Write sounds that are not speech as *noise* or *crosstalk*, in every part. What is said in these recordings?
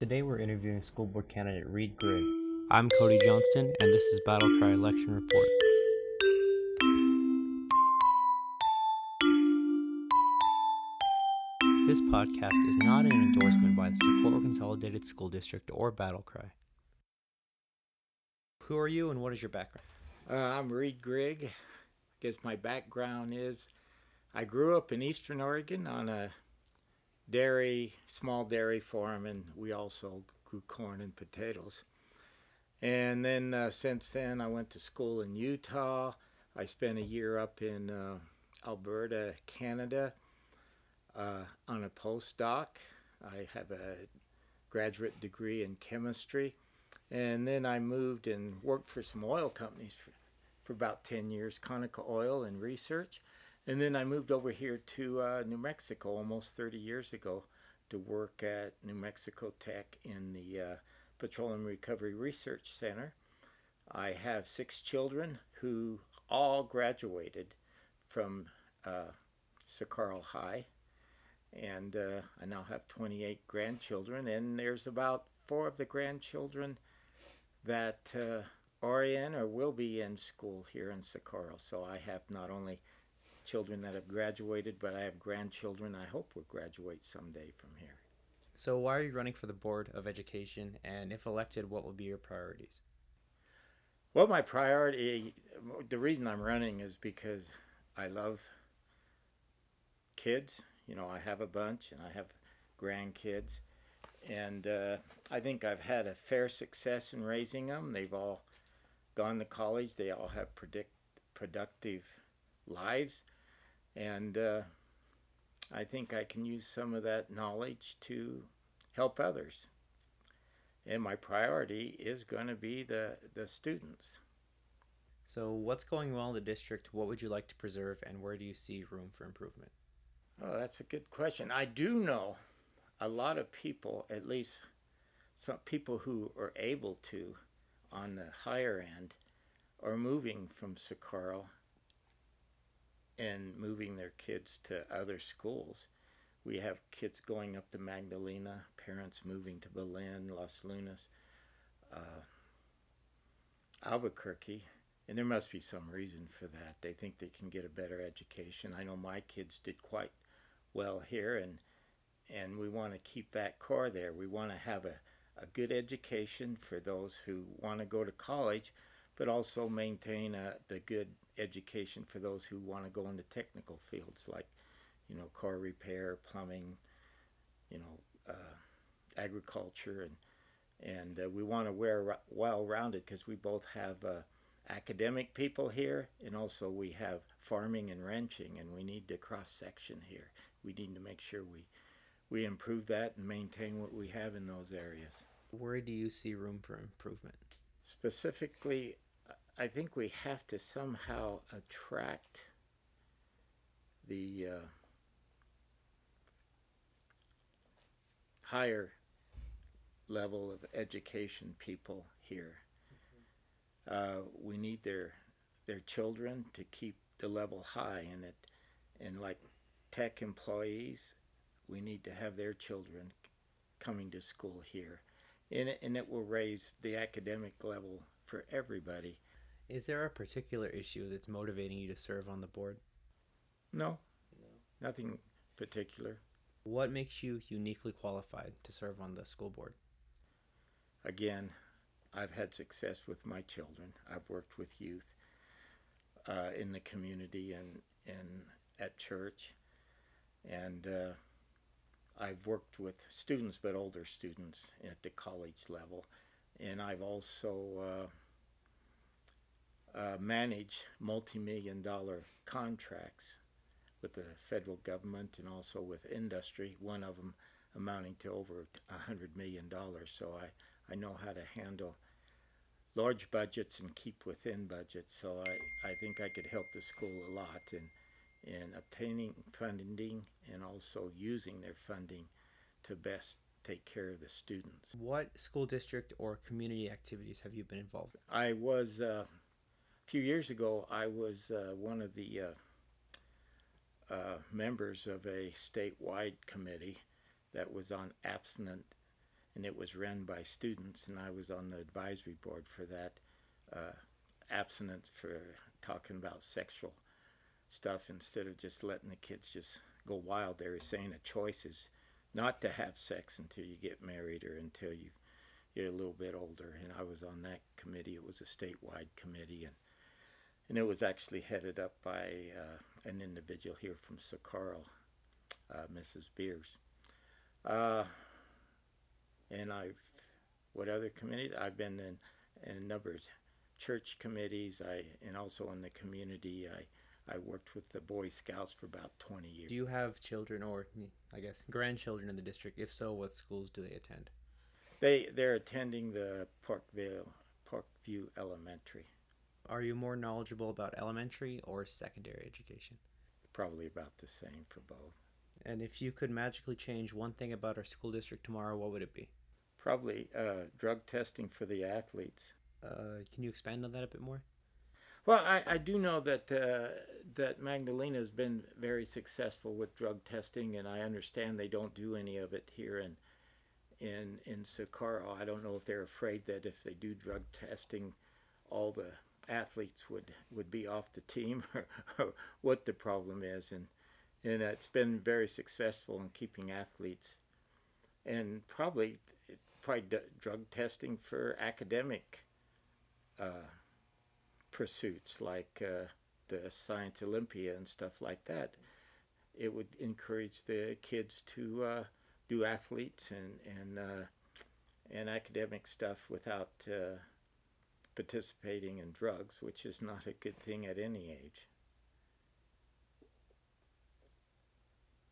Today we're interviewing school board candidate Reid Grigg. I'm Cody Johnston, and this is Battle Cry Election Report. This podcast is not an endorsement by the Socorro Consolidated School District or Battle Cry. Who are you and what is your background? Uh, I'm Reid Grigg. I guess my background is I grew up in Eastern Oregon on a dairy, small dairy farm, and we also grew corn and potatoes. And then uh, since then, I went to school in Utah. I spent a year up in uh, Alberta, Canada, uh, on a postdoc. I have a graduate degree in chemistry. And then I moved and worked for some oil companies for, for about 10 years, Conoco Oil and Research. And then I moved over here to uh, New Mexico almost 30 years ago to work at New Mexico Tech in the uh, Petroleum Recovery Research Center. I have six children who all graduated from uh, Socorro High, and uh, I now have 28 grandchildren, and there's about four of the grandchildren that uh, are in or will be in school here in Socorro. So I have not only children that have graduated, but I have grandchildren I hope will graduate someday from here. So, why are you running for the Board of Education, and if elected, what will be your priorities? Well, my priority, the reason I'm running is because I love kids. You know, I have a bunch and I have grandkids. And uh, I think I've had a fair success in raising them. They've all gone to college, they all have predict, productive lives. And uh, I think I can use some of that knowledge to help others. And my priority is going to be the, the students. So, what's going well in the district? What would you like to preserve, and where do you see room for improvement? Oh, that's a good question. I do know a lot of people, at least some people who are able to, on the higher end, are moving from Socorro and moving their kids to other schools. We have kids going up to Magdalena, parents moving to Belen, Las Lunas, uh, Albuquerque, and there must be some reason for that. They think they can get a better education. I know my kids did quite well here, and and we want to keep that core there. We want to have a, a good education for those who want to go to college, but also maintain a, the good education for those who want to go into technical fields like, you know, car repair, plumbing, you know, uh, agriculture, and and uh, we want to wear well rounded because we both have uh, academic people here, and also we have farming and ranching, and we need to cross section here. We need to make sure we we improve that and maintain what we have in those areas. Where do you see room for improvement? Specifically, I think we have to somehow attract the uh, higher level of education people here. Uh, we need their their children to keep the level high, and it and like tech employees, we need to have their children coming to school here, and it, and it will raise the academic level for everybody is there a particular issue that's motivating you to serve on the board? No. No. Nothing particular. What makes you uniquely qualified to serve on the school board? Again, I've had success with my children. I've worked with youth uh, in the community and, and at church. And uh, I've worked with students, but older students at the college level. And I've also uh, uh, manage multi-million dollar contracts with the federal government and also with industry, one of them amounting to over a hundred million dollars. So I, I know how to handle large budgets and keep within budgets. So I, I think I could help the school a lot in, in obtaining funding and also using their funding to best take care of the students. What school district or community activities have you been involved in? I was uh, few years ago, I was uh, one of the uh, uh, members of a statewide committee that was on abstinent and it was run by students, and I was on the advisory board for that. Uh, abstinence for talking about sexual stuff instead of just letting the kids just go wild. They were saying a choice is not to have sex until you get married or until you you're a little bit older. And I was on that committee. It was a statewide committee, and and it was actually headed up by uh, an individual here from Socorro, uh, Mrs. Beers. Uh, and I've what other committees? I've been in, in a number of church committees. I and also in the community. I I worked with the Boy Scouts for about 20 years. Do you have children or, I guess, grandchildren in the district? If so, what schools do they attend? They they're attending the Parkville Parkview Elementary. Are you more knowledgeable about elementary or secondary education? Probably about the same for both. And if you could magically change one thing about our school district tomorrow, what would it be? Probably uh, drug testing for the athletes. Uh, can you expand on that a bit more? Well, I, I do know that uh, that Magdalena has been very successful with drug testing, and I understand they don't do any of it here in in in Socorro. I don't know if they're afraid that if they do drug testing, all the athletes would would be off the team, *laughs* or, or what the problem is, and and it's been very successful in keeping athletes, and probably probably drug testing for academic. Uh, pursuits like uh, the Science Olympiad and stuff like that. It would encourage the kids to uh, do athletes and and uh, and academic stuff without uh, participating in drugs, which is not a good thing at any age.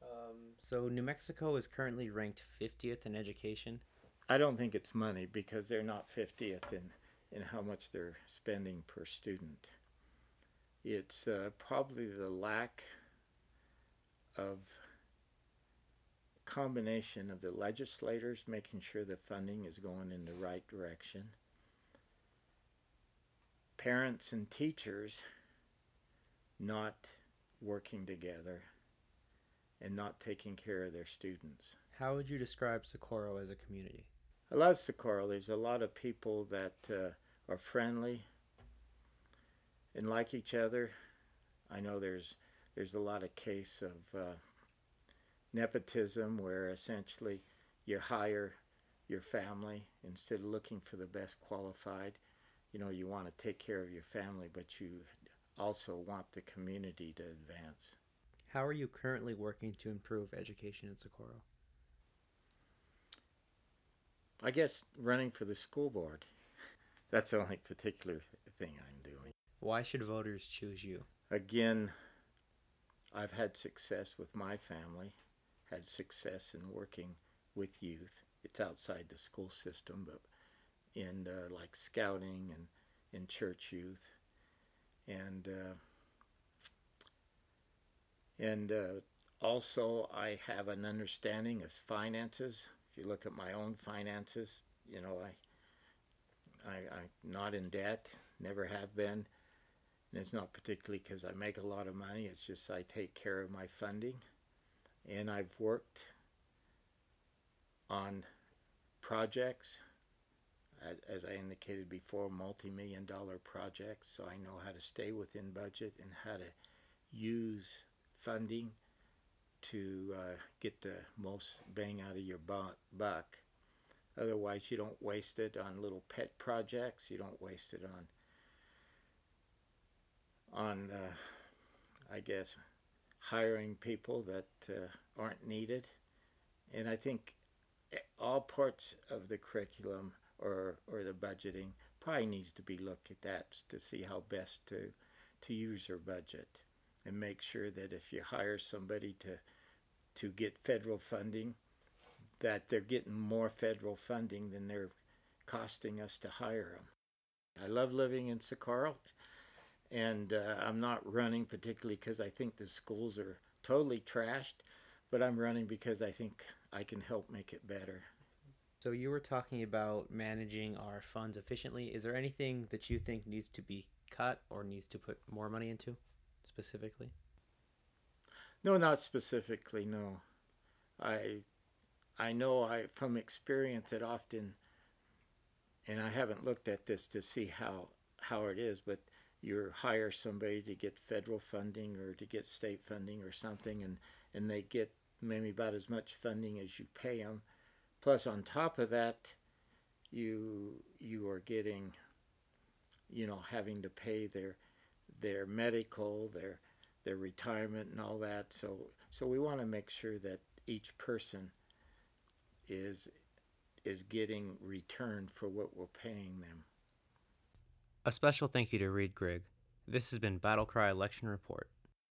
Um, so New Mexico is currently ranked 50th in education. I don't think it's money because they're not 50th in in how much they're spending per student. It's uh, probably the lack of combination of the legislators making sure the funding is going in the right direction, parents and teachers not working together and not taking care of their students. How would you describe Socorro as a community? I love Socorro. There's a lot of people that uh, are friendly and like each other. I know there's there's a lot of case of uh, nepotism where essentially you hire your family instead of looking for the best qualified. You know, you want to take care of your family, but you also want the community to advance. How are you currently working to improve education in Socorro? I guess running for the school board. *laughs* That's the only particular thing I'm doing. Why should voters choose you? Again, I've had success with my family, had success in working with youth. It's outside the school system, but in uh, like scouting and in church youth, and uh, and uh, also I have an understanding of finances If you look at my own finances, you know, I, I, I'm not in debt, never have been. And it's not particularly because I make a lot of money, it's just I take care of my funding. And I've worked on projects, as I indicated before, multi million dollar projects, so I know how to stay within budget and how to use funding to uh, get the most bang out of your buck. Otherwise, you don't waste it on little pet projects. You don't waste it on, on uh, I guess, hiring people that uh, aren't needed. And I think all parts of the curriculum or, or the budgeting probably needs to be looked at that to see how best to, to use your budget and make sure that if you hire somebody to to get federal funding, that they're getting more federal funding than they're costing us to hire them. I love living in Socorro, and uh, I'm not running particularly because I think the schools are totally trashed, but I'm running because I think I can help make it better. So you were talking about managing our funds efficiently. Is there anything that you think needs to be cut or needs to put more money into specifically? No, not specifically. No, I I know I from experience that often, and I haven't looked at this to see how how it is, but you hire somebody to get federal funding or to get state funding or something, and and they get maybe about as much funding as you pay them. Plus, on top of that, you you are getting, you know, having to pay their their medical, their their retirement, and all that. So so we want to make sure that each person is is getting return for what we're paying them. A special thank you to Reid Grigg. This has been Battle Cry Election Report.